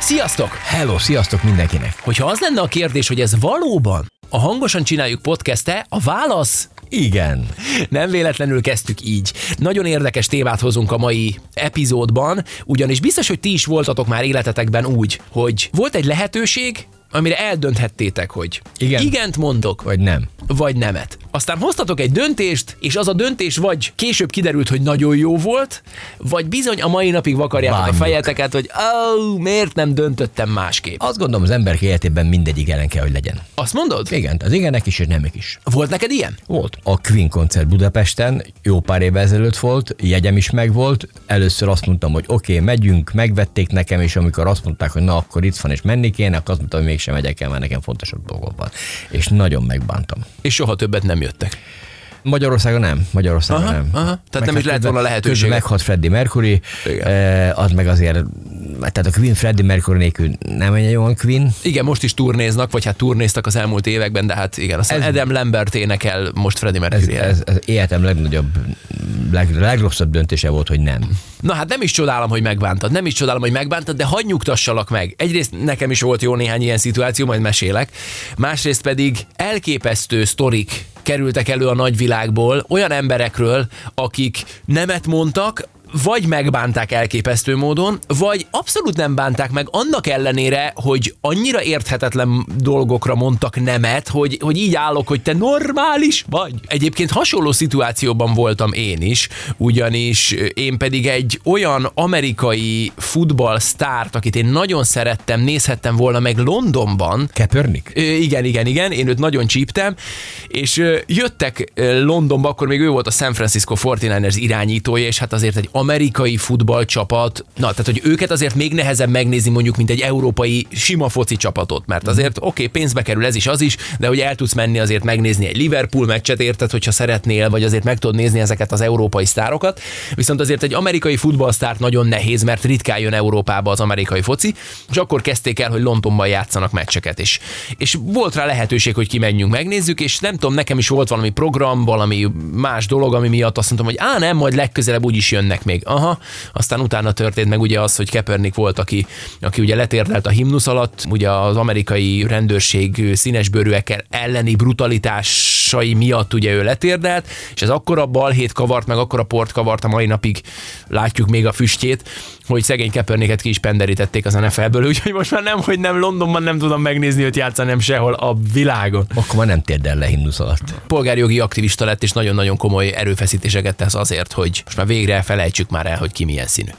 Sziasztok! Hello, sziasztok mindenkinek! Hogyha az lenne a kérdés, hogy ez valóban a Hangosan Csináljuk podcast a válasz Igen. nem véletlenül kezdtük így. Nagyon érdekes témát hozunk a mai epizódban, ugyanis biztos, hogy ti is voltatok már életetekben úgy, hogy volt egy lehetőség, amire eldönthettétek, hogy Igen. igent mondok, Vagy nem. vagy nemet. Aztán hoztatok egy döntést, és az a döntés vagy később kiderült, hogy nagyon jó volt, vagy bizony a mai napig vakarjátok Bánjuk. a fejeteket, hogy ó, miért nem döntöttem másképp. Azt gondolom, az emberek életében mindegyik ellen kell, hogy legyen. Azt mondod? Igen, az igenek is, és nemek is. Volt neked ilyen? Volt. A Queen koncert Budapesten jó pár évvel ezelőtt volt, jegyem is megvolt. Először azt mondtam, hogy oké, okay, megyünk, megvették nekem, és amikor azt mondták, hogy na, akkor itt van, és menni kéne, akkor azt mondtam, hogy mégsem megyek el, mert nekem fontosabb dolgom van. És nagyon megbántam. És soha többet nem jöttek. Magyarországon nem. Magyarországon Aha, nem. aha. Tehát Meg nem is lett közben- volna lehetősége. közben Meghalt Freddie Mercury, Igen. eh, az meg azért, tehát a Queen Freddie Mercury nélkül nem egy olyan Queen. Igen, most is turnéznak, vagy hát turnéztak az elmúlt években, de hát igen, aztán Ez- Adam Lambert énekel most Freddie Ez, Mercury. ez, ez életem legnagyobb, leg, legrosszabb döntése volt, hogy nem. Na hát nem is csodálom, hogy megbántad, nem is csodálom, hogy megbántad, de hagyj nyugtassalak meg. Egyrészt nekem is volt jó néhány ilyen szituáció, majd mesélek. Másrészt pedig elképesztő sztorik kerültek elő a nagyvilágból, olyan emberekről, akik nemet mondtak, vagy megbánták elképesztő módon, vagy abszolút nem bánták meg annak ellenére, hogy annyira érthetetlen dolgokra mondtak nemet, hogy, hogy így állok, hogy te normális vagy. Egyébként hasonló szituációban voltam én is, ugyanis én pedig egy olyan amerikai futballsztárt, akit én nagyon szerettem, nézhettem volna meg Londonban, Kaepernick? Ö, igen, igen, igen, én őt nagyon csíptem, és jöttek Londonba, akkor még ő volt a San Francisco 49ers irányítója, és hát azért egy amerikai futballcsapat, na, tehát hogy őket azért még nehezebb megnézni mondjuk, mint egy európai sima foci csapatot, mert azért oké, okay, pénzbe kerül ez is, az is, de hogy el tudsz menni azért megnézni egy Liverpool meccset, érted, hogyha szeretnél, vagy azért meg tudod nézni ezeket az európai sztárokat, viszont azért egy amerikai futballsztárt nagyon nehéz, mert ritkán jön Európába az amerikai foci, és akkor kezdték el, hogy Londonban játszanak meccseket is. És volt rá lehetőség, hogy kimenjünk, megnézzük, és nem tudom, nekem is volt valami program, valami más dolog, ami miatt azt mondtam, hogy á, nem, majd legközelebb úgy is jönnek még. Aha, aztán utána történt meg ugye az, hogy Kaepernick volt, aki, aki ugye letérdelt a himnusz alatt, ugye az amerikai rendőrség színesbőrűekkel elleni brutalitásai miatt ugye ő letérdelt, és ez akkora balhét kavart, meg akkora port kavart, a mai napig látjuk még a füstjét, hogy szegény Kaepernicket ki is penderítették az NFL-ből, úgyhogy most már nem, hogy nem Londonban nem tudom megnézni őt játszani, nem sehol a világon. Akkor már nem térdel le himnusz alatt. Polgárjogi aktivista lett, és nagyon-nagyon komoly erőfeszítéseket tesz azért, hogy most már végre felejtsük már el, hogy ki milyen színű.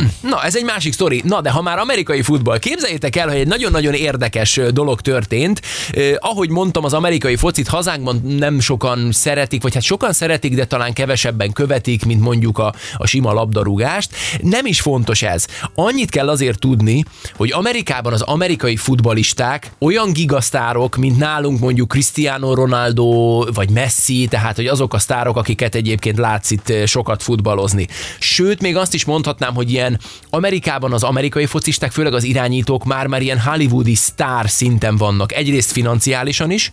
Na, ez egy másik sztori. Na, de ha már amerikai futball, képzeljétek el, hogy egy nagyon-nagyon érdekes dolog történt. Eh, ahogy mondtam, az amerikai focit hazánkban nem sokan szeretik, vagy hát sokan szeretik, de talán kevesebben követik, mint mondjuk a, a sima labdarúgást. Nem is fontos ez. Annyit kell azért tudni, hogy Amerikában az amerikai futballisták olyan gigasztárok, mint nálunk mondjuk Cristiano Ronaldo, vagy Messi, tehát hogy azok a sztárok, akiket egyébként látsz itt sokat futballozni. Sőt, még azt is mondhatnám, hogy ilyen Amerikában az amerikai focisták, főleg az irányítók már-már ilyen hollywoodi sztár szinten vannak. Egyrészt financiálisan is,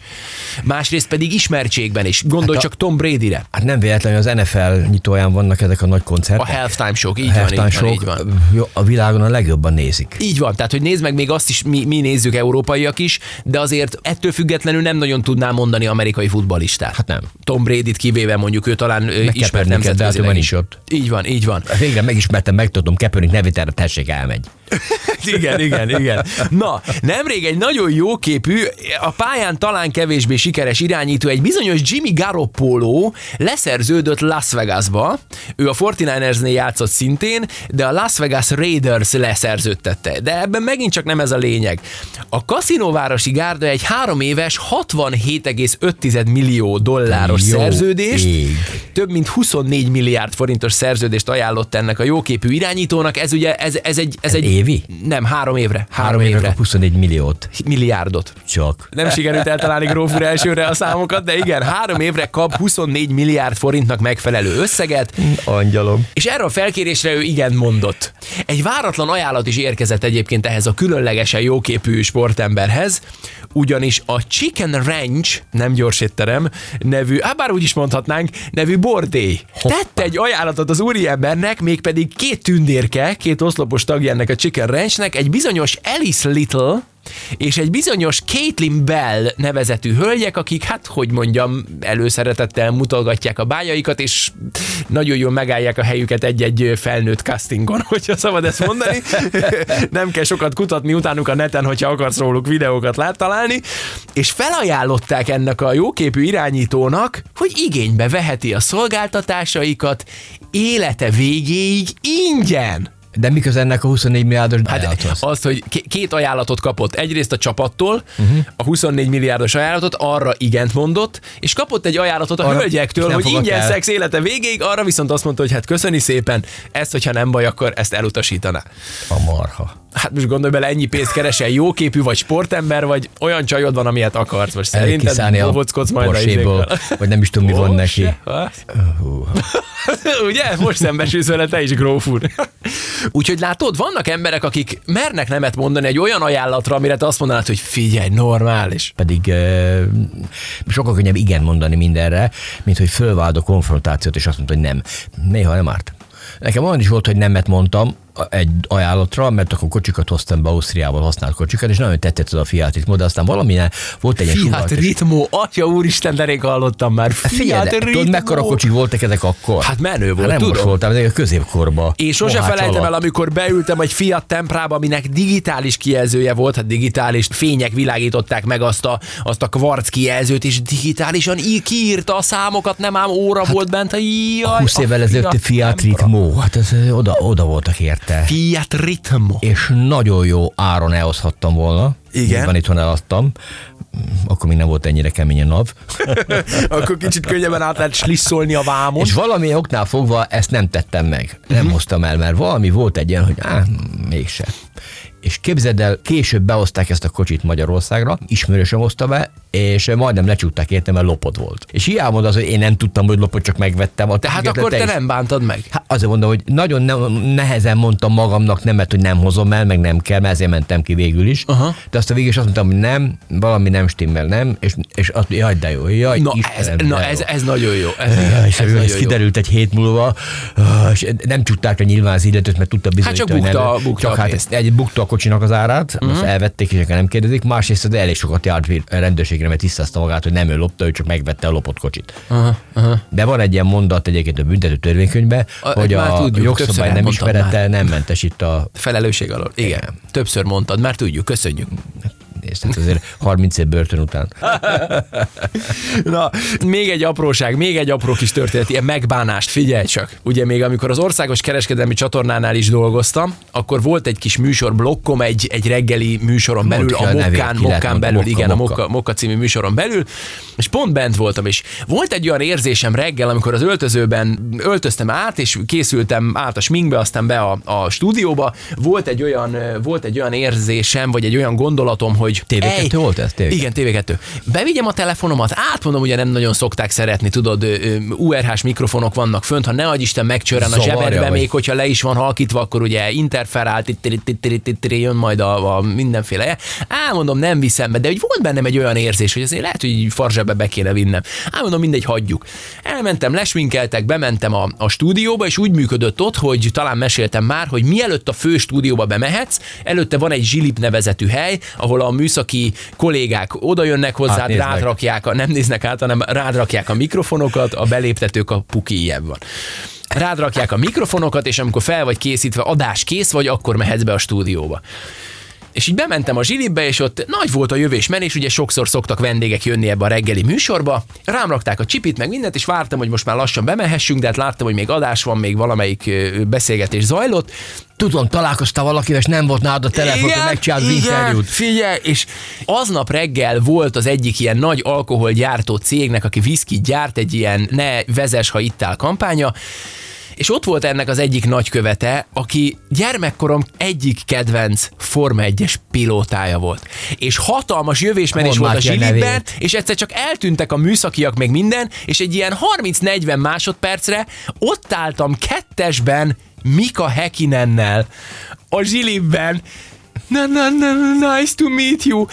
másrészt pedig ismertségben is. Gondolj Hát a- csak Tom Brady-re. Hát nem véletlenül az NFL nyitóján vannak ezek a nagy A koncertek. halftime show így A van, így van, show, így van. jó, a világon a legjobban nézik. Így van, tehát hogy nézd meg, még azt is mi, mi nézzük európaiak is, de azért ettől függetlenül nem nagyon tudnám mondani amerikai futballistát. Hát nem. Tom Brady-t kivéve mondjuk ő talán ismert hát nemzetközileg is. ott. Így van, így van. Végre megismertem, megtudom, Kaepernick nevét erre tessék elmegy. igen, igen, igen. Na, nemrég egy nagyon jó képű, a pályán talán kevésbé sikeres irányító, egy bizonyos Jimmy Garoppolo leszerződött Las Vegasba. Ő a 49ersnél játszott szintén, de a Las Vegas Raiders leszerződtette. De ebben megint csak nem ez a lényeg. A kaszinóvárosi gárda egy három éves 67,5 millió dolláros Jó szerződést, ég. több mint 24 milliárd forintos szerződést ajánlott ennek a jóképű irányítónak. Ez ugye ez, ez egy, ez egy Évi? Nem, három évre. Három, Három évre évre. kap 24 milliót. Milliárdot. Csak. Nem sikerült eltalálni Gróf úr elsőre a számokat, de igen, három évre kap 24 milliárd forintnak megfelelő összeget, Angyalom. és erre a felkérésre ő igen mondott. Egy váratlan ajánlat is érkezett egyébként ehhez a különlegesen jóképű sportemberhez, ugyanis a Chicken Ranch, nem gyors étterem, nevű, hát bár úgy is mondhatnánk, nevű bordély. Tett egy ajánlatot az úriembernek, mégpedig két tündérke, két oszlopos tagja ennek a Chicken Ranchnek, egy bizonyos Alice Little, és egy bizonyos Caitlin Bell nevezetű hölgyek, akik, hát hogy mondjam, előszeretettel mutogatják a bájaikat, és nagyon jól megállják a helyüket egy-egy felnőtt castingon, hogyha szabad ezt mondani. Nem kell sokat kutatni utánuk a neten, hogyha akarsz róluk videókat lát találni. És felajánlották ennek a jóképű irányítónak, hogy igénybe veheti a szolgáltatásaikat élete végéig ingyen. De mi ennek a 24 milliárdos Hát ajánlathoz? azt, hogy k- két ajánlatot kapott. Egyrészt a csapattól, uh-huh. a 24 milliárdos ajánlatot, arra igent mondott, és kapott egy ajánlatot a Arra- hölgyektől, hogy ingyen el. szex élete végéig, arra viszont azt mondta, hogy hát köszöni szépen, ezt, hogyha nem baj, akkor ezt elutasítaná. A marha. Hát most gondolj bele, ennyi pénzt keresel, jóképű vagy sportember, vagy olyan csajod van, amilyet akarsz. Most El szerinted bobockodsz majd a vagy nem is tudom, mi van neki. Ugye? Most szembesülsz vele te is, gróf úr. Úgyhogy látod, vannak emberek, akik mernek nemet mondani egy olyan ajánlatra, amire te azt mondanád, hogy figyelj, normális. Pedig uh, sokkal könnyebb igen mondani mindenre, mint hogy fölváld a konfrontációt, és azt mondta, hogy nem. Néha nem árt. Nekem olyan is volt, hogy nemet mondtam egy ajánlatra, mert akkor kocsikat hoztam be Ausztriából használt kocsikat, és nagyon tetszett ez a Fiat Ritmo, de aztán valamilyen volt egy Fiat Ritmo, atya úristen, de rég hallottam már. Hát Figyelj, Fiat de, Ritmo. tudod, mekkora kocsik voltak ezek akkor? Hát menő volt, hát nem tudom. voltam, de a középkorban. Én sose felejtem el, amikor beültem egy Fiat Temprába, aminek digitális kijelzője volt, hát digitális fények világították meg azt a, azt a kvarc kijelzőt, és digitálisan í- kiírta a számokat, nem ám óra volt bent. Jaj, 20 a évvel ezelőtt a Fiat. Ritmo, hát ez oda, oda voltak érte. Fiat Ritmo. és nagyon jó áron elhozhattam volna. Igen. Van itthon eladtam. Akkor még nem volt ennyire kemény a nap. Akkor kicsit könnyebben át lehet slisszolni a vámon. És valami oknál fogva ezt nem tettem meg. Nem Mhm. hoztam el, mert valami volt egy ilyen, hogy á, mégse. És képzeld el, később behozták ezt a kocsit Magyarországra, ismerősöm hozta be, és majdnem lecsukták értem, mert lopott volt. És hiába mondod az, hogy én nem tudtam, hogy lopott, csak megvettem. A Tehát ticket, akkor te is- nem bántad meg. Hát azért mondom, hogy nagyon ne, nehezen mondtam magamnak nemet, hogy nem hozom el, meg nem kell, mert ezért mentem ki végül is. Aha. De azt a végül is azt mondtam, hogy nem, valami nem stimmel, nem, és, és azt, jaj, de jó, jaj, Na, ez, Istenem, na de ez, jó. ez nagyon jó. Ez, igen, és ez ez, ez jó. kiderült egy hét múlva, és nem tudták le nyilván az illetőt, mert tudta bizonyítani, csak hogy bukta- nem. bukta a csak hát pénzt. egy bukta a kocsinak az árát, uh-huh. azt elvették, és nem kérdezik. Másrészt az elég sokat járt a rendőrségre, mert tisztázta magát, hogy nem ő lopta, ő csak megvette a lopott kocsit. Aha, aha. De van egy ilyen mondat egyébként a büntető törvénykönyvben, A- hogy már a tudjuk, jogszabály nem ismerete nem mentesít a Felelősség alól. Igen. Igen. Többször mondtad, már tudjuk, köszönjük. Nézd, hát azért 30 év börtön után. Na, még egy apróság, még egy apró kis történet, ilyen megbánást, figyelj csak. Ugye még amikor az országos kereskedelmi csatornánál is dolgoztam, akkor volt egy kis műsor blokkom, egy, egy reggeli műsoron belül, a a Mokkán, Mokkán belül, Mokka, igen, a Mokka. Mokka, Mokka című műsoron belül, és pont bent voltam, és volt egy olyan érzésem reggel, amikor az öltözőben öltöztem át, és készültem át a sminkbe, aztán be a, a stúdióba, volt egy olyan, volt egy olyan érzésem, vagy egy olyan gondolatom, hogy TV2 ej, volt ez? TV2? Igen, TV2. Bevigyem a telefonomat, átmondom, ugye nem nagyon szokták szeretni, tudod, URH-s mikrofonok vannak fönt, ha ne adj Isten megcsörren a zsebedbe, vagy? még hogyha le is van halkítva, akkor ugye interferál, tittiri, tittiri, tittiri, jön majd a, a mindenféle. Elmondom, nem viszem be, de hogy volt bennem egy olyan érzés, hogy azért lehet, hogy így farzsebbe be kéne vinnem. Elmondom, mindegy, hagyjuk. Elmentem, lesminkeltek, bementem a, a stúdióba, és úgy működött ott, hogy talán meséltem már, hogy mielőtt a fő stúdióba bemehetsz, előtte van egy zsilip nevezetű hely, ahol a műszaki kollégák oda jönnek hozzá, Átnéznek. rád rakják, a, nem néznek át, hanem rád rakják a mikrofonokat, a beléptetők a puki ilyen van. Rád rakják a mikrofonokat, és amikor fel vagy készítve, adás kész vagy, akkor mehetsz be a stúdióba. És így bementem a zsilipbe, és ott nagy volt a jövés menés, ugye sokszor szoktak vendégek jönni ebbe a reggeli műsorba. Rám rakták a csipit, meg mindent, és vártam, hogy most már lassan bemehessünk, de hát láttam, hogy még adás van, még valamelyik beszélgetés zajlott. Tudom, találkoztál valakivel, és nem volt nálad a telefon, hogy megcsináld az interjút. figyelj, és aznap reggel volt az egyik ilyen nagy alkoholgyártó cégnek, aki viszkit gyárt, egy ilyen ne vezes, ha ittál kampánya, és ott volt ennek az egyik nagykövete, aki gyermekkorom egyik kedvenc Forma 1-es pilótája volt. És hatalmas jövésmenés Hol volt a zsilibben, és egyszer csak eltűntek a műszakiak meg minden, és egy ilyen 30-40 másodpercre ott álltam kettesben Mika Hekinennel a zsilibben. Na, na, na, nice to meet you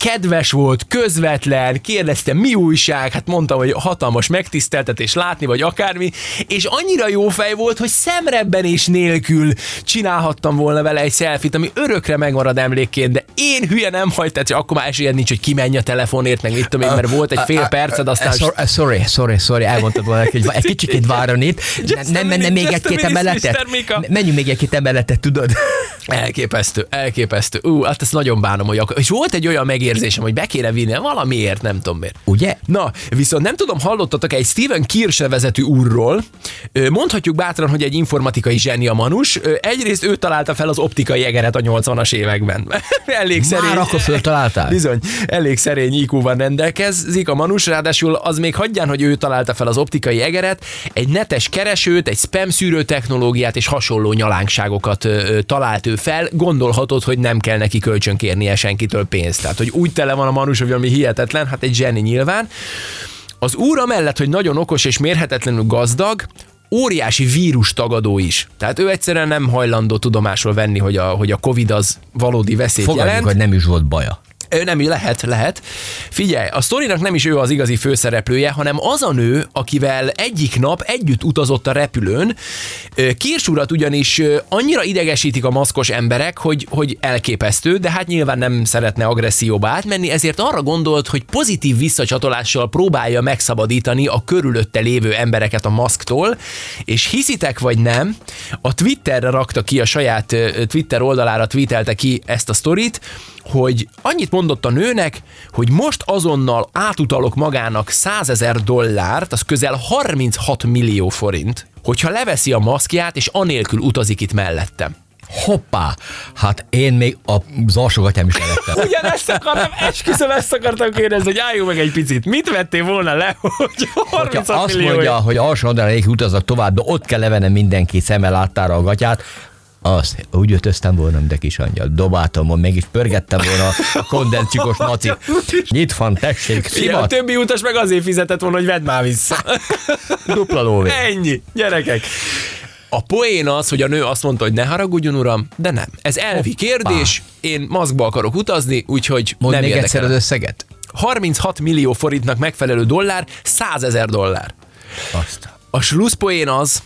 kedves volt, közvetlen, kérdezte mi újság, hát mondtam, hogy hatalmas megtiszteltetés látni, vagy akármi, és annyira jó fej volt, hogy szemrebbenés nélkül csinálhattam volna vele egy selfit, ami örökre megmarad emlékként, de én hülye nem hagyt, tehát akkor már esélyed nincs, hogy kimenj a telefonért, meg mit tudom én, mert volt egy fél perced, aztán... Sorry, sorry, sorry, sorry, elmondtad volna, hogy egy kicsit várjon itt. Nem menne még egy-két emeletet? Menjünk még egy-két emeletet, tudod? Elképesztő, elképesztő. Ú, hát ezt nagyon bánom, hogy akar. És volt egy olyan megérzésem, hogy be kéne vinni, valamiért, nem tudom miért. Ugye? Na, viszont nem tudom, hallottatok egy Steven Kirsch nevezetű úrról. Mondhatjuk bátran, hogy egy informatikai zseni a manus. Egyrészt ő találta fel az optikai egeret a 80-as években. elég szerény. Már akkor föltaláltál? Bizony, elég szerény IQ-van rendelkezik a manus, ráadásul az még hagyján, hogy ő találta fel az optikai egeret, egy netes keresőt, egy spam szűrő technológiát és hasonló nyalánkságokat talált ő fel. Gondolhatod, hogy nem kell neki kölcsönkérnie senkitől pénzt. Tehát, hogy úgy tele van a manus, valami hihetetlen, hát egy zseni nyilván. Az úra mellett, hogy nagyon okos és mérhetetlenül gazdag, óriási vírus tagadó is. Tehát ő egyszerűen nem hajlandó tudomásul venni, hogy a, hogy a Covid az valódi veszélyt Fogadjuk, jelent. hogy nem is volt baja. Nem, lehet, lehet. Figyelj, a sztorinak nem is ő az igazi főszereplője, hanem az a nő, akivel egyik nap együtt utazott a repülőn. Kirsch ugyanis annyira idegesítik a maszkos emberek, hogy, hogy elképesztő, de hát nyilván nem szeretne agresszióba átmenni, ezért arra gondolt, hogy pozitív visszacsatolással próbálja megszabadítani a körülötte lévő embereket a maszktól, és hiszitek vagy nem, a Twitterre rakta ki a saját Twitter oldalára tweetelte ki ezt a sztorit, hogy annyit mondott a nőnek, hogy most azonnal átutalok magának 100 ezer dollárt, az közel 36 millió forint, hogyha leveszi a maszkját, és anélkül utazik itt mellettem. Hoppá! Hát én még az alsógatyám is elettem. Ugyanezt akartam, esküszöm, ezt akartam kérdezni, hogy álljunk meg egy picit. Mit vettél volna le, hogy 36 Hogyha azt millió? mondja, hogy alsó oldalra utaznak tovább, de ott kell levennem mindenki szemmel láttára a gatyát, azt úgy ötöztem volna, de kis angyal. Dobáltam volna, meg is pörgettem volna a kondencsikos macit. Nyit van, tessék, Igen, a többi utas meg azért fizetett volna, hogy vedd már vissza. dupla lóvé. Ennyi, gyerekek. A poén az, hogy a nő azt mondta, hogy ne haragudjon, uram, de nem. Ez elvi kérdés, én maszkba akarok utazni, úgyhogy Mondd nem még egyszer érdekel. az összeget. 36 millió forintnak megfelelő dollár, 100 ezer dollár. Azt. A slusszpoén az,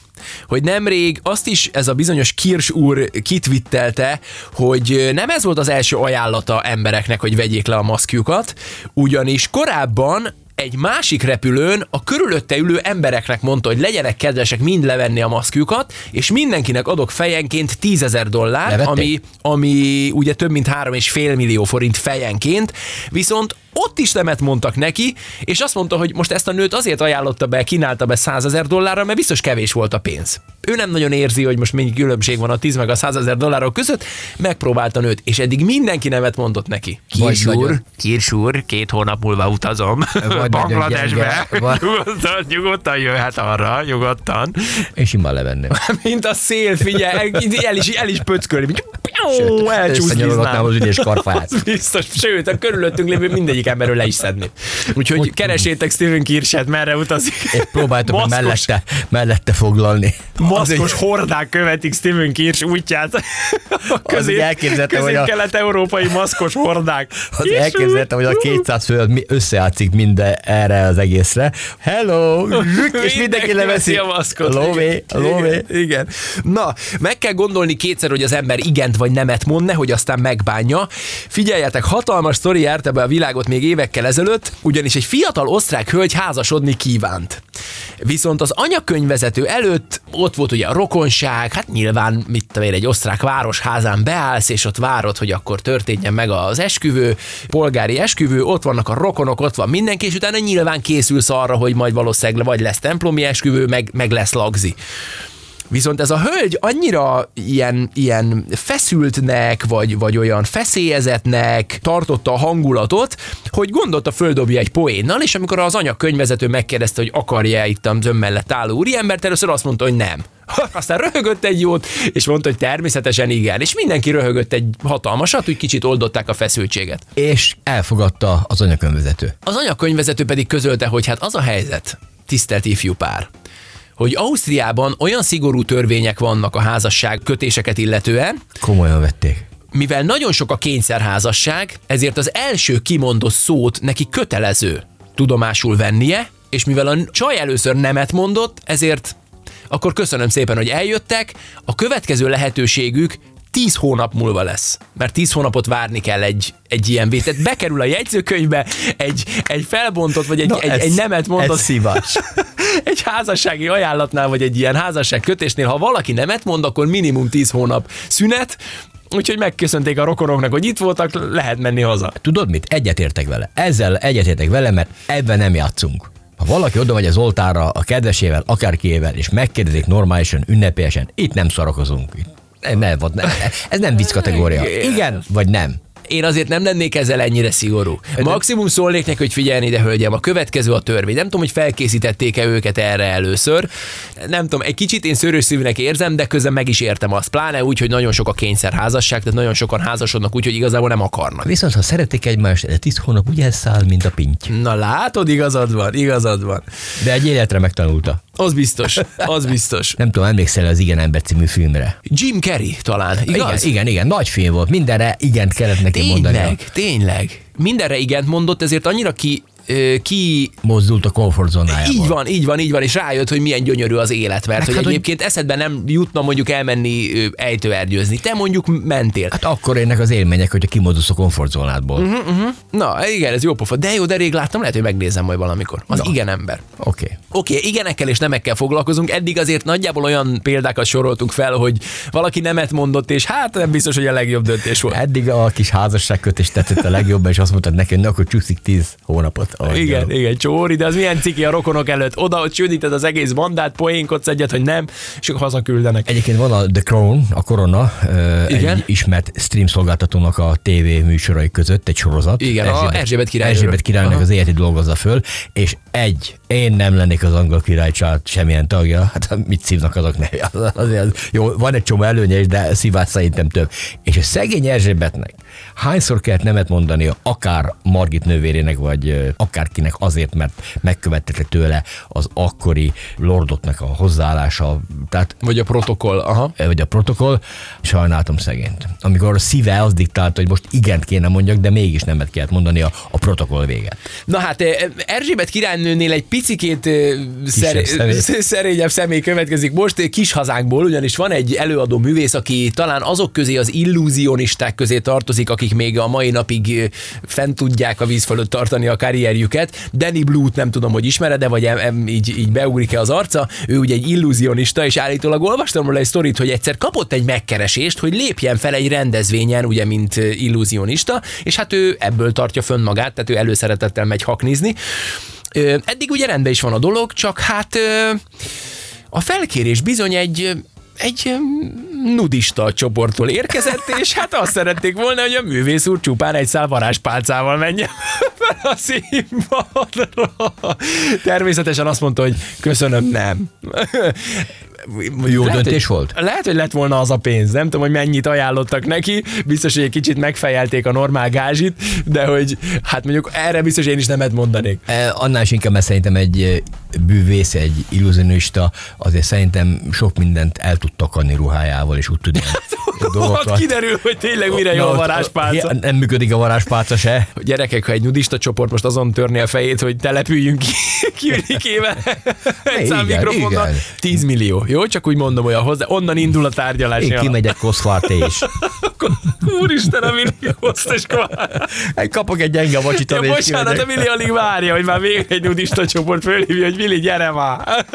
hogy nemrég azt is ez a bizonyos Kirsch úr kitvittelte, hogy nem ez volt az első ajánlata embereknek, hogy vegyék le a maszkjukat, ugyanis korábban egy másik repülőn a körülötte ülő embereknek mondta, hogy legyenek kedvesek mind levenni a maszkjukat, és mindenkinek adok fejenként 10 ezer dollár, ami, ami ugye több mint 3,5 millió forint fejenként, viszont ott is nemet mondtak neki, és azt mondta, hogy most ezt a nőt azért ajánlotta be, kínálta be 100 ezer dollárra, mert biztos kevés volt a pénz. Ő nem nagyon érzi, hogy most mennyi különbség van a 10 meg a 100 ezer dollárok között, megpróbálta a nőt, és eddig mindenki nevet mondott neki. Vagy Kirsch úr, nagyon- Kirsch úr, két hónap múlva utazom Bangladesbe. Nyugodtan, nyugodtan jöhet arra, nyugodtan. És simán levenném. Mint a szél, figyelj, el, is, el is pöckölni. Sőt, Elcsúszdiznám. összenyalogatnám az ügyes karfáját. Az biztos, sőt, a körülöttünk lévő mindegyik emberről le is szedni. Úgyhogy Hogy- keresétek Steven Kirschet, merre utazik. És próbáltam Maszkos- mellette, mellette foglalni. Maszkos hordák követik Steven Kirsch útját. A közép, elképzeltem, hogy a- közép-kelet-európai maszkos hordák. Az elképzeltem, hogy a 200 fő összejátszik minden erre az egészre. Hello! És mindenki leveszi a maszkot. Lóvé, lóvé. Igen. Na, meg kell gondolni kétszer, hogy az ember igent vagy nemet mond, nehogy aztán megbánja. Figyeljetek, hatalmas sztori járt ebbe a világot még évekkel ezelőtt, ugyanis egy fiatal osztrák hölgy házasodni kívánt. Viszont az anyakönyvvezető előtt ott volt ugye a rokonság, hát nyilván, mit tudom én, egy osztrák városházán beállsz, és ott várod, hogy akkor történjen meg az esküvő, polgári esküvő, ott vannak a rokonok, ott van mindenki, és utána nyilván készülsz arra, hogy majd valószínűleg vagy lesz templomi esküvő, meg, meg lesz lagzi. Viszont ez a hölgy annyira ilyen, ilyen feszültnek, vagy, vagy olyan feszélyezetnek tartotta a hangulatot, hogy gondolta földobja egy poénnal, és amikor az anyakönyvvezető megkérdezte, hogy akarja itt az ön mellett álló úriembert, először azt mondta, hogy nem. Aztán röhögött egy jót, és mondta, hogy természetesen igen. És mindenki röhögött egy hatalmasat, úgy kicsit oldották a feszültséget. És elfogadta az anyakönyvvezető. Az anyakönyvvezető pedig közölte, hogy hát az a helyzet, tisztelt ifjú pár, hogy Ausztriában olyan szigorú törvények vannak a házasság kötéseket illetően, Komolyan vették. mivel nagyon sok a kényszerházasság, ezért az első kimondott szót neki kötelező tudomásul vennie, és mivel a csaj először nemet mondott, ezért akkor köszönöm szépen, hogy eljöttek, a következő lehetőségük 10 hónap múlva lesz. Mert 10 hónapot várni kell egy, egy ilyen vétet. Bekerül a jegyzőkönyvbe egy, egy felbontott, vagy egy, Na, egy, ez- egy nemet mondott ez szívás. egy házassági ajánlatnál, vagy egy ilyen házasság kötésnél, ha valaki nemet mond, akkor minimum 10 hónap szünet, úgyhogy megköszönték a rokonoknak, hogy itt voltak, lehet menni haza. Tudod mit? Egyetértek vele. Ezzel egyetértek vele, mert ebben nem játszunk. Ha valaki oda megy az oltárra a kedvesével, akárkiével, és megkérdezik normálisan, ünnepélyesen, itt nem szarokozunk. Itt ne, ne, ne, ez nem vicc kategória. Igen, vagy nem. Én azért nem lennék ezzel ennyire szigorú. Maximum szólnék neki, hogy figyelni ide, hölgyem, a következő a törvény. Nem tudom, hogy felkészítették-e őket erre először. Nem tudom, egy kicsit én szörös szívűnek érzem, de közben meg is értem azt. Pláne úgy, hogy nagyon sok a kényszerházasság, tehát nagyon sokan házasodnak úgy, hogy igazából nem akarnak. Viszont ha szeretik egymást, de tíz hónap úgy elszáll, mint a pinty. Na látod, igazad van, igazad van. De egy életre megtanulta. Az biztos, az biztos. Nem tudom, emlékszel az Igen Ember című filmre? Jim Carrey talán, igaz? Igen, igen, igen, nagy film volt. Mindenre igent kellett neki mondani. Tényleg, tényleg. Mindenre igent mondott, ezért annyira ki, ki Mozdult a komfortzónájából. Így van, így van, így van, és rájött, hogy milyen gyönyörű az élet, mert hogy hát, hogy- egyébként eszedbe nem jutna mondjuk elmenni ö, ejtőerdőzni. Te mondjuk mentél. Hát akkor ennek az élmények, hogyha kimozdulsz a komfortzónádból. Mhm. Uh-huh. Na, igen, ez jó pofa. De jó, de rég láttam, lehet, hogy megnézem majd valamikor. Az Na. igen ember. Oké. Okay. Oké, okay, igenekkel és nemekkel foglalkozunk. Eddig azért nagyjából olyan példákat soroltunk fel, hogy valaki nemet mondott, és hát nem biztos, hogy a legjobb döntés volt. Eddig a kis házasságkötés tetszett a legjobban, és azt mondtad hogy na, akkor csúszik tíz hónapot. Ahogy Igen, igen, csóri, de az milyen ciki a rokonok előtt. Oda, hogy csődíted az egész bandát, poénkodsz egyet, hogy nem, és akkor hazaküldenek. Egyébként van a The Crown, a Korona, Igen? egy ismert stream szolgáltatónak a TV műsorai között egy sorozat. Igen, a Erzsébet királynőről. Erzsébet királynak az életét dolgozza föl, és egy, én nem lennék az angol királycsalád semmilyen tagja, hát mit szívnak azok ne? Az- Azért, jó, van egy csomó előnye is, de szívás szerintem több. És a szegény Erzsébetnek hányszor kellett nemet mondani akár Margit nővérének, vagy akárkinek azért, mert megkövetette tőle az akkori lordoknak a hozzáállása, tehát Vagy a protokoll, aha. vagy a protokoll, sajnáltam szegényt. Amikor a szíve az diktálta, hogy most igent kéne mondjak, de mégis nemet kellett mondani a, a protokoll véget. Na hát Erzsébet királynőnél egy picikét szer- személy. szerényebb személy következik most kis hazánkból, ugyanis van egy előadó művész, aki talán azok közé az illúzionisták közé tartozik, akik még a mai napig fent tudják a víz fölött tartani a karrierjüket. Danny Blue-t nem tudom, hogy ismered, de vagy em, em, így, így beugrik-e az arca. Ő ugye egy illúzionista, és állítólag olvastam róla egy sztorit, hogy egyszer kapott egy megkeresést, hogy lépjen fel egy rendezvényen, ugye, mint illúzionista, és hát ő ebből tartja fönn magát, tehát ő előszeretettel megy haknizni. Eddig ugye rendben is van a dolog, csak hát a felkérés bizony egy egy nudista csoporttól érkezett, és hát azt szerették volna, hogy a művész úr csupán egy szál varázspálcával menjen fel a színpadra. Természetesen azt mondta, hogy köszönöm, nem. Jó Lehet, döntés hogy, volt? Lehet, hogy lett volna az a pénz. Nem tudom, hogy mennyit ajánlottak neki. Biztos, hogy egy kicsit megfejelték a normál gázsit, de hogy hát mondjuk erre biztos én is nemet mondanék. E, Annál is inkább, szerintem egy bűvész, egy illúzionista azért szerintem sok mindent el tud takarni ruhájával, és úgy tud ilyen Ott kiderül, hogy tényleg mire jó a varázspálca. Nem működik a varázspálca se. Gyerekek, ha egy nudista csoport most azon törni a fejét, hogy települjünk ki Kivrikével egy szám mikrofonnal, igen. 10 millió. Jó, csak úgy mondom olyan hozzá. Onnan indul a tárgyalás. Én kimegyek Koszvárté is. Úristen, a millió és. Kapok egy gyenge vacsit, Ja, bocsánat, a. Vili alig várja, hogy már végre egy nudista csoport fölhívja, hogy Vili, gyere már.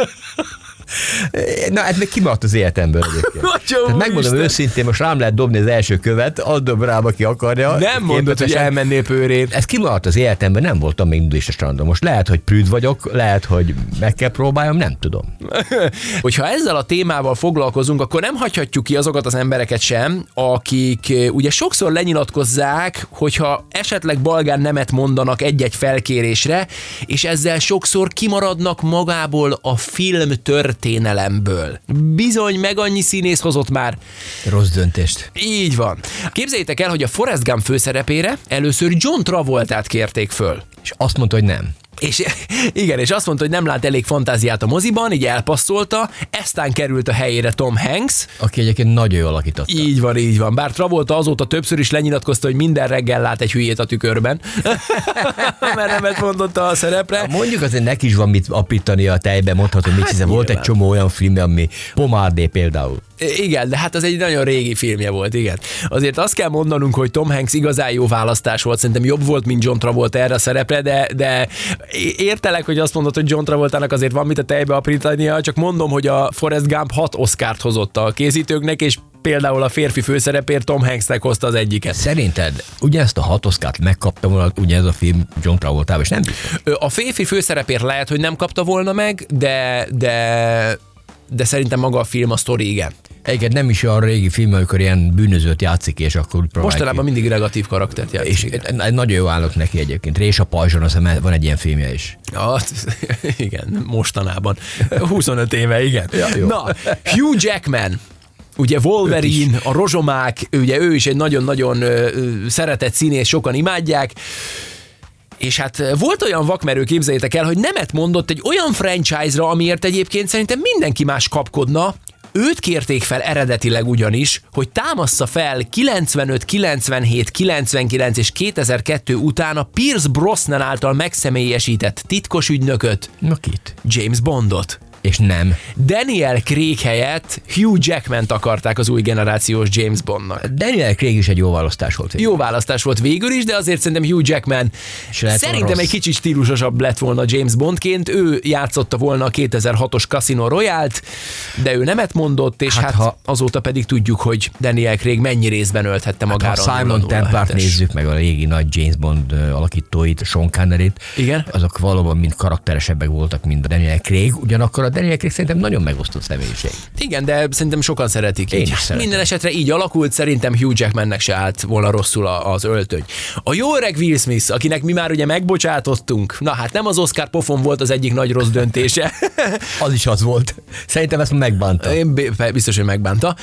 Na, ez még kimaradt az életemből egyébként. Tehát megmondom úristen. őszintén, most rám lehet dobni az első követ, add dob rám, aki akarja. Nem mondod, hogy elmennél pőrét. Ez kimaradt az életemben, nem voltam még nudista strandon. Most lehet, hogy prűd vagyok, lehet, hogy meg kell próbáljam, nem tudom. Hogyha ezzel a témával foglalkozunk, akkor nem hagyhatjuk ki azokat az embereket sem, akik eh, ugye sokszor lenyilatkozzák, hogyha esetleg balgán nemet mondanak egy-egy felkérésre, és ezzel sokszor kimaradnak magából a film történelemből. Bizony, meg annyi színész hozott már Rossz döntést. így van. Képzeljétek el, hogy a Forrest Gump főszerepére először John Travoltát kérték föl. És azt mondta, hogy nem. És igen, és azt mondta, hogy nem lát elég fantáziát a moziban, így elpasszolta, eztán került a helyére Tom Hanks. Aki egyébként nagyon jól alakította. Így van, így van. Bár Travolta azóta többször is lenyilatkozta, hogy minden reggel lát egy hülyét a tükörben. Mert nemet mondotta a szerepre. Mondjuk azért neki is van mit apítani a tejbe, mondhatod, mit hiszen volt egy Hát csomó olyan film, ami Pomádé például. Igen, de hát az egy nagyon régi filmje volt, igen. Azért azt kell mondanunk, hogy Tom Hanks igazán jó választás volt, szerintem jobb volt, mint John Travolta erre a szerepre, de, de értelek, hogy azt mondod, hogy John Travoltának azért van mit a tejbe aprítania, csak mondom, hogy a Forrest Gump hat Oscárt hozott a készítőknek, és például a férfi főszerepért Tom Hanksnek hozta az egyiket. Szerinted ugyanezt a hat Oscart megkapta volna ugyanez a film John Travolta, és nem biztos. A férfi főszerepért lehet, hogy nem kapta volna meg, de, de, de szerintem maga a film, a sztori igen. Egyébként nem is olyan régi film, amikor ilyen bűnözőt játszik, és akkor próbál Mostanában ki. mindig negatív karaktert játszik. És igen. nagyon jó állok neki egyébként. Rés a pajzson, azt van egy ilyen filmje is. Ja, igen, mostanában. 25 éve, igen. Ja, jó. Na, Hugh Jackman, ugye Wolverine, a rozsomák, ugye ő is egy nagyon-nagyon szeretett színész, sokan imádják, és hát volt olyan vakmerő, képzeljétek el, hogy nemet mondott egy olyan franchise-ra, amiért egyébként szerintem mindenki más kapkodna, Őt kérték fel eredetileg ugyanis, hogy támassza fel 95, 97, 99 és 2002 után a Pierce Brosnan által megszemélyesített titkos ügynököt, Na kit? James Bondot. És nem. Daniel Craig helyett Hugh Jackman-t akarták az új generációs James Bondnak. Daniel Craig is egy jó választás volt. Jó választás volt végül is, de azért szerintem Hugh Jackman szerintem egy kicsit stílusosabb lett volna James Bondként. Ő játszotta volna a 2006-os Casino Royale-t, de ő nemet mondott, és hát, Hát hát ha- azóta pedig tudjuk, hogy Daniel Craig mennyi részben ölthette Ha magára. a Simon 007-es. Templart nézzük, meg a régi nagy James Bond alakítóit, Sean Connery-t, Igen. azok valóban mind karakteresebbek voltak, mint Daniel Craig, ugyanakkor a Daniel szerintem nagyon megosztott személyiség. Igen, de szerintem sokan szeretik Én így. is szeretem. Minden esetre így alakult, szerintem Hugh Jackmannek se állt volna rosszul a- az öltöny. A jó öreg Will Smith, akinek mi már ugye megbocsátottunk, na hát nem az Oscar pofon volt az egyik nagy rossz döntése, Az is az volt. Szerintem ezt megbánta. Én biztos, hogy megbánta.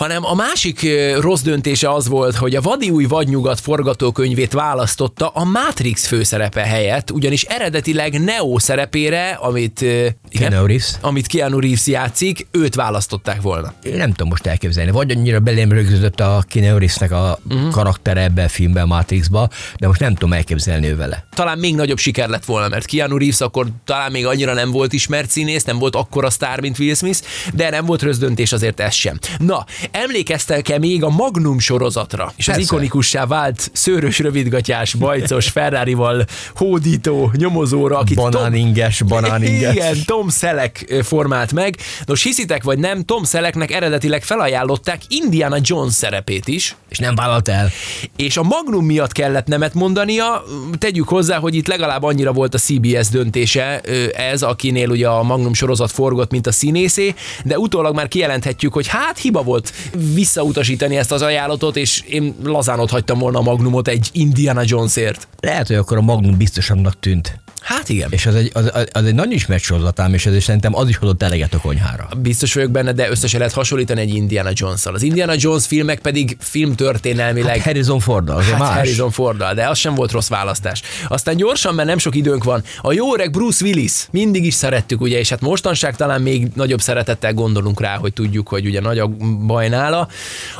Hanem a másik rossz döntése az volt, hogy a Vadi új vadnyugat forgatókönyvét választotta a Matrix főszerepe helyett, ugyanis eredetileg Neo szerepére, amit, igen, Keanu Reeves. amit Keanu Reeves játszik, őt választották volna. Én nem tudom most elképzelni. Vagy annyira belém rögződött a Keanu Reevesnek a uh-huh. karaktere ebbe a filmben, a Matrixba, de most nem tudom elképzelni ő vele. talán még nagyobb siker lett volna, mert Keanu Reeves akkor talán még annyira nem volt ismert színész, nem volt akkora sztár, mint Will Smith, de nem volt rossz döntés azért ez sem. Na, emlékeztek-e még a Magnum sorozatra? És az Persze. ikonikussá vált szőrös, rövidgatyás, bajcos, Ferrari-val hódító nyomozóra, akit Banáninges, banáninges. igen, Tom Selleck formált meg. Nos, hiszitek vagy nem, Tom Sellecknek eredetileg felajánlották Indiana Jones szerepét is, És nem vállalt el. és a Magnum miatt kellett nemet mondania, tegyük hozzá, hogy itt legalább annyira volt a CBS döntése ez, akinél ugye a Magnum sorozat forgott, mint a színészé, de utólag már kijelenthetjük, hogy hát hiba volt visszautasítani ezt az ajánlatot, és én lazán ott hagytam volna a Magnumot egy Indiana Jonesért. Lehet, hogy akkor a Magnum biztosabbnak tűnt. Hát igen. És az egy, az, az egy nagy ismert sorozatám, és ezért szerintem az is hozott eleget a konyhára. Biztos vagyok benne, de össze se lehet hasonlítani egy Indiana Jones-szal. Az Indiana Jones filmek pedig filmtörténelmileg Hát Harrison Ford, az Hát más. Harrison Forddal, de az sem volt rossz választás. Aztán gyorsan, mert nem sok időnk van, a jó öreg Bruce Willis, mindig is szerettük, ugye, és hát mostanság talán még nagyobb szeretettel gondolunk rá, hogy tudjuk, hogy ugye nagy a baj nála.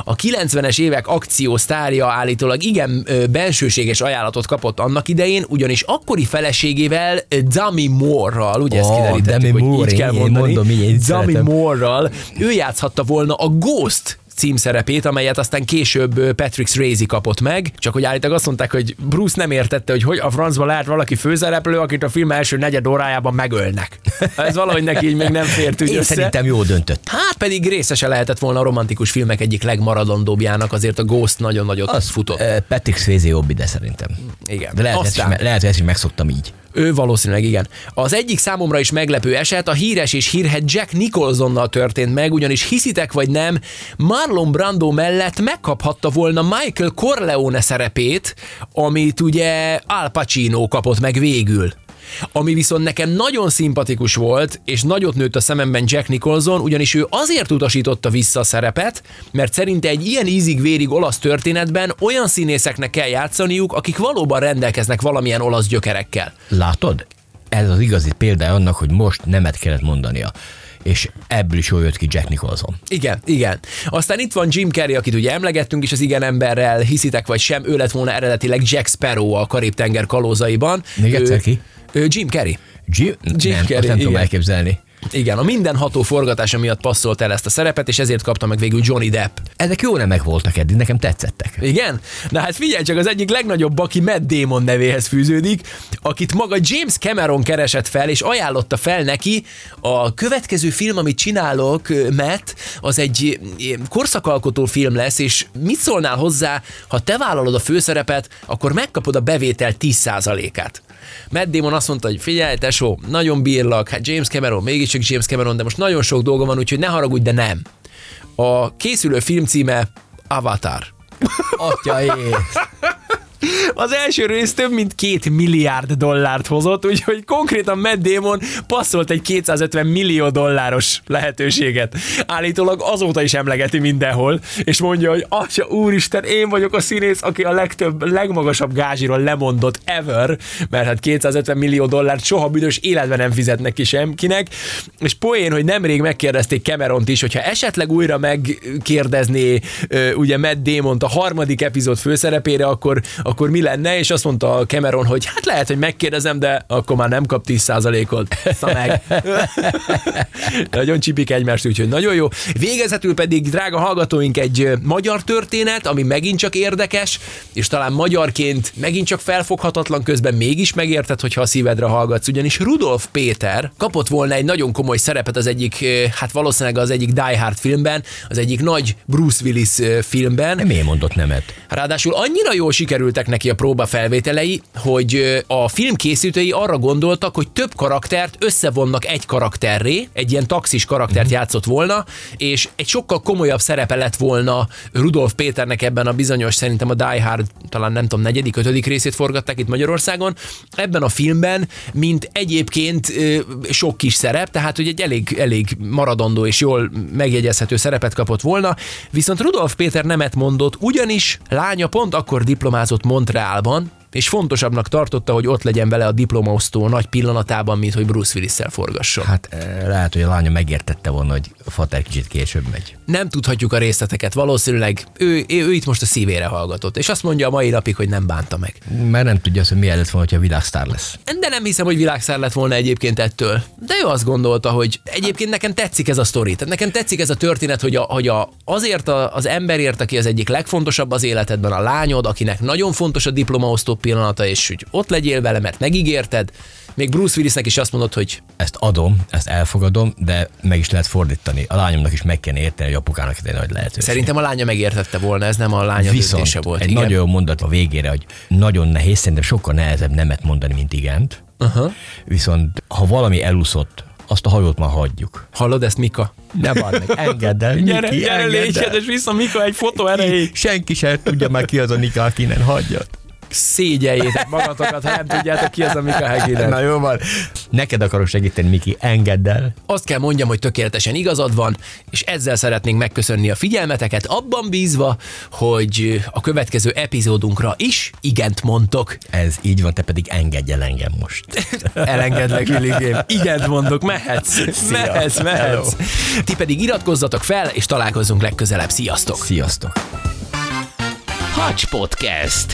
A 90-es évek akciósztárja állítólag igen bensőséges ajánlatot kapott annak idején, ugyanis akkori feleségével ö, Demi Moore-ral, ugye ezt Ó, kiderítettük, Demi hogy Moore, így kell én mondani, mondom, így, én szeretem. Moore-ral, ő játszhatta volna a Ghost címszerepét, amelyet aztán később Patrick Swayze kapott meg, csak hogy állítólag azt mondták, hogy Bruce nem értette, hogy hogy a francba lehet valaki főszereplő, akit a film első negyed órájában megölnek. Ez valahogy neki így még nem fért úgy Én össze. szerintem jó döntött. Hát pedig részese lehetett volna a romantikus filmek egyik legmaradandóbbjának, azért a Ghost nagyon nagyot Az futott. eh, Patrick Swayze jobb ide szerintem. Igen. De lehet, ezt is, Aztán- lehet, hogy ezt is megszoktam így. Ő valószínűleg igen. Az egyik számomra is meglepő eset a híres és hírhet Jack Nicholsonnal történt meg, ugyanis hiszitek vagy nem, Marlon Brando mellett megkaphatta volna Michael Corleone szerepét, amit ugye Al Pacino kapott meg végül. Ami viszont nekem nagyon szimpatikus volt, és nagyot nőtt a szememben Jack Nicholson, ugyanis ő azért utasította vissza a szerepet, mert szerinte egy ilyen ízig-vérig olasz történetben olyan színészeknek kell játszaniuk, akik valóban rendelkeznek valamilyen olasz gyökerekkel. Látod? Ez az igazi példa annak, hogy most nemet kellett mondania és ebből is jól jött ki Jack Nicholson. Igen, igen. Aztán itt van Jim Carrey, akit ugye emlegettünk is az igen emberrel, hiszitek vagy sem, ő lett volna eredetileg Jack Sparrow a Karib-tenger kalózaiban. Még egyszer ő, ki? Jim Carrey. Jim, Jim nem, Carrey, azt nem tudom igen. elképzelni. Igen, a mindenható forgatása miatt passzolt el ezt a szerepet, és ezért kapta meg végül Johnny Depp. Ezek jó nemek voltak eddig, nekem tetszettek. Igen? Na hát figyelj csak, az egyik legnagyobb, aki Matt Damon nevéhez fűződik, akit maga James Cameron keresett fel, és ajánlotta fel neki a következő film, amit csinálok, Matt, az egy korszakalkotó film lesz, és mit szólnál hozzá, ha te vállalod a főszerepet, akkor megkapod a bevétel 10%-át. Matt Damon azt mondta, hogy figyelj, tesó, nagyon bírlak, hát James Cameron, mégiscsak James Cameron, de most nagyon sok dolga van, úgyhogy ne haragudj, de nem. A készülő film címe Avatar. Atya ég. Az első rész több mint két milliárd dollárt hozott, úgyhogy konkrétan Matt Damon passzolt egy 250 millió dolláros lehetőséget. Állítólag azóta is emlegeti mindenhol, és mondja, hogy atya úristen, én vagyok a színész, aki a legtöbb, legmagasabb gázsiról lemondott ever, mert hát 250 millió dollárt soha büdös életben nem fizetnek ki semkinek, és poén, hogy nemrég megkérdezték Cameront is, hogyha esetleg újra megkérdezné ugye Matt Damon-t a harmadik epizód főszerepére, akkor, akkor mi lenne, és azt mondta Cameron, hogy hát lehet, hogy megkérdezem, de akkor már nem kap 10%-ot. Szá meg. nagyon csipik egymást, úgyhogy nagyon jó. Végezetül pedig, drága hallgatóink, egy magyar történet, ami megint csak érdekes, és talán magyarként megint csak felfoghatatlan, közben mégis megérted, hogyha a szívedre hallgatsz, ugyanis Rudolf Péter kapott volna egy nagyon komoly szerepet az egyik, hát valószínűleg az egyik Die Hard filmben, az egyik nagy Bruce Willis filmben. Miért mondott nemet? Ráadásul annyira jól sikerültek neki a próba felvételei, hogy a film készítői arra gondoltak, hogy több karaktert összevonnak egy karakterré, egy ilyen taxis karaktert játszott volna, és egy sokkal komolyabb szerepe lett volna Rudolf Péternek ebben a bizonyos, szerintem a Die Hard, talán nem tudom, negyedik, ötödik részét forgatták itt Magyarországon, ebben a filmben, mint egyébként sok kis szerep, tehát hogy egy elég, elég maradandó és jól megjegyezhető szerepet kapott volna, viszont Rudolf Péter nemet mondott, ugyanis lánya pont akkor diplomázott Montrealban, és fontosabbnak tartotta, hogy ott legyen vele a diplomaosztó nagy pillanatában, mint hogy Bruce Willis-szel forgasson. Hát eh, lehet, hogy a lánya megértette volna, hogy fater kicsit később megy. Nem tudhatjuk a részleteket, valószínűleg ő, ő, ő itt most a szívére hallgatott, és azt mondja a mai napig, hogy nem bánta meg. Mert nem tudja azt, hogy milyen lett volna, hogyha világsztár lesz. De nem hiszem, hogy világszár lett volna egyébként ettől. De ő azt gondolta, hogy egyébként nekem tetszik ez a sztori. Tehát nekem tetszik ez a történet, hogy, a, hogy a, azért a, az emberért, aki az egyik legfontosabb az életedben, a lányod, akinek nagyon fontos a diplomaosztó pillanata, és hogy ott legyél vele, mert megígérted. Még Bruce Willisnek is azt mondod, hogy Ezt adom, ezt elfogadom, de meg is lehet fordítani. A lányomnak is meg kell érteni, hogy apukának egy nagy lehetőség. szerintem a lánya megértette volna, ez nem a lánya Viszont volt. egy igen. nagyon jó mondat a végére, hogy nagyon nehéz, szerintem sokkal nehezebb nemet mondani, mint igent. Aha. Viszont ha valami elúszott, azt a hajót már hagyjuk. Hallod ezt, Mika? Ne bánj meg, engedd el, Gyere, Miki, gyere, engedd légy kedves, vissza Mika egy fotó erejéig. Senki sem tudja már ki az a Nika, akinek hagyjat. Szégyeljétek magatokat, ha nem tudjátok ki az a Mika Heginen. Na jó van. Neked akarok segíteni, Miki, engedd el. Azt kell mondjam, hogy tökéletesen igazad van, és ezzel szeretnénk megköszönni a figyelmeteket, abban bízva, hogy a következő epizódunkra is igent mondtok. Ez így van, te pedig engedj el engem most. Elengedlek, Willigém. Igent mondok, mehetsz. Szia. Mehetsz, Hello. mehetsz. Ti pedig iratkozzatok fel, és találkozzunk legközelebb. Sziasztok! Sziasztok. Hacs Podcast.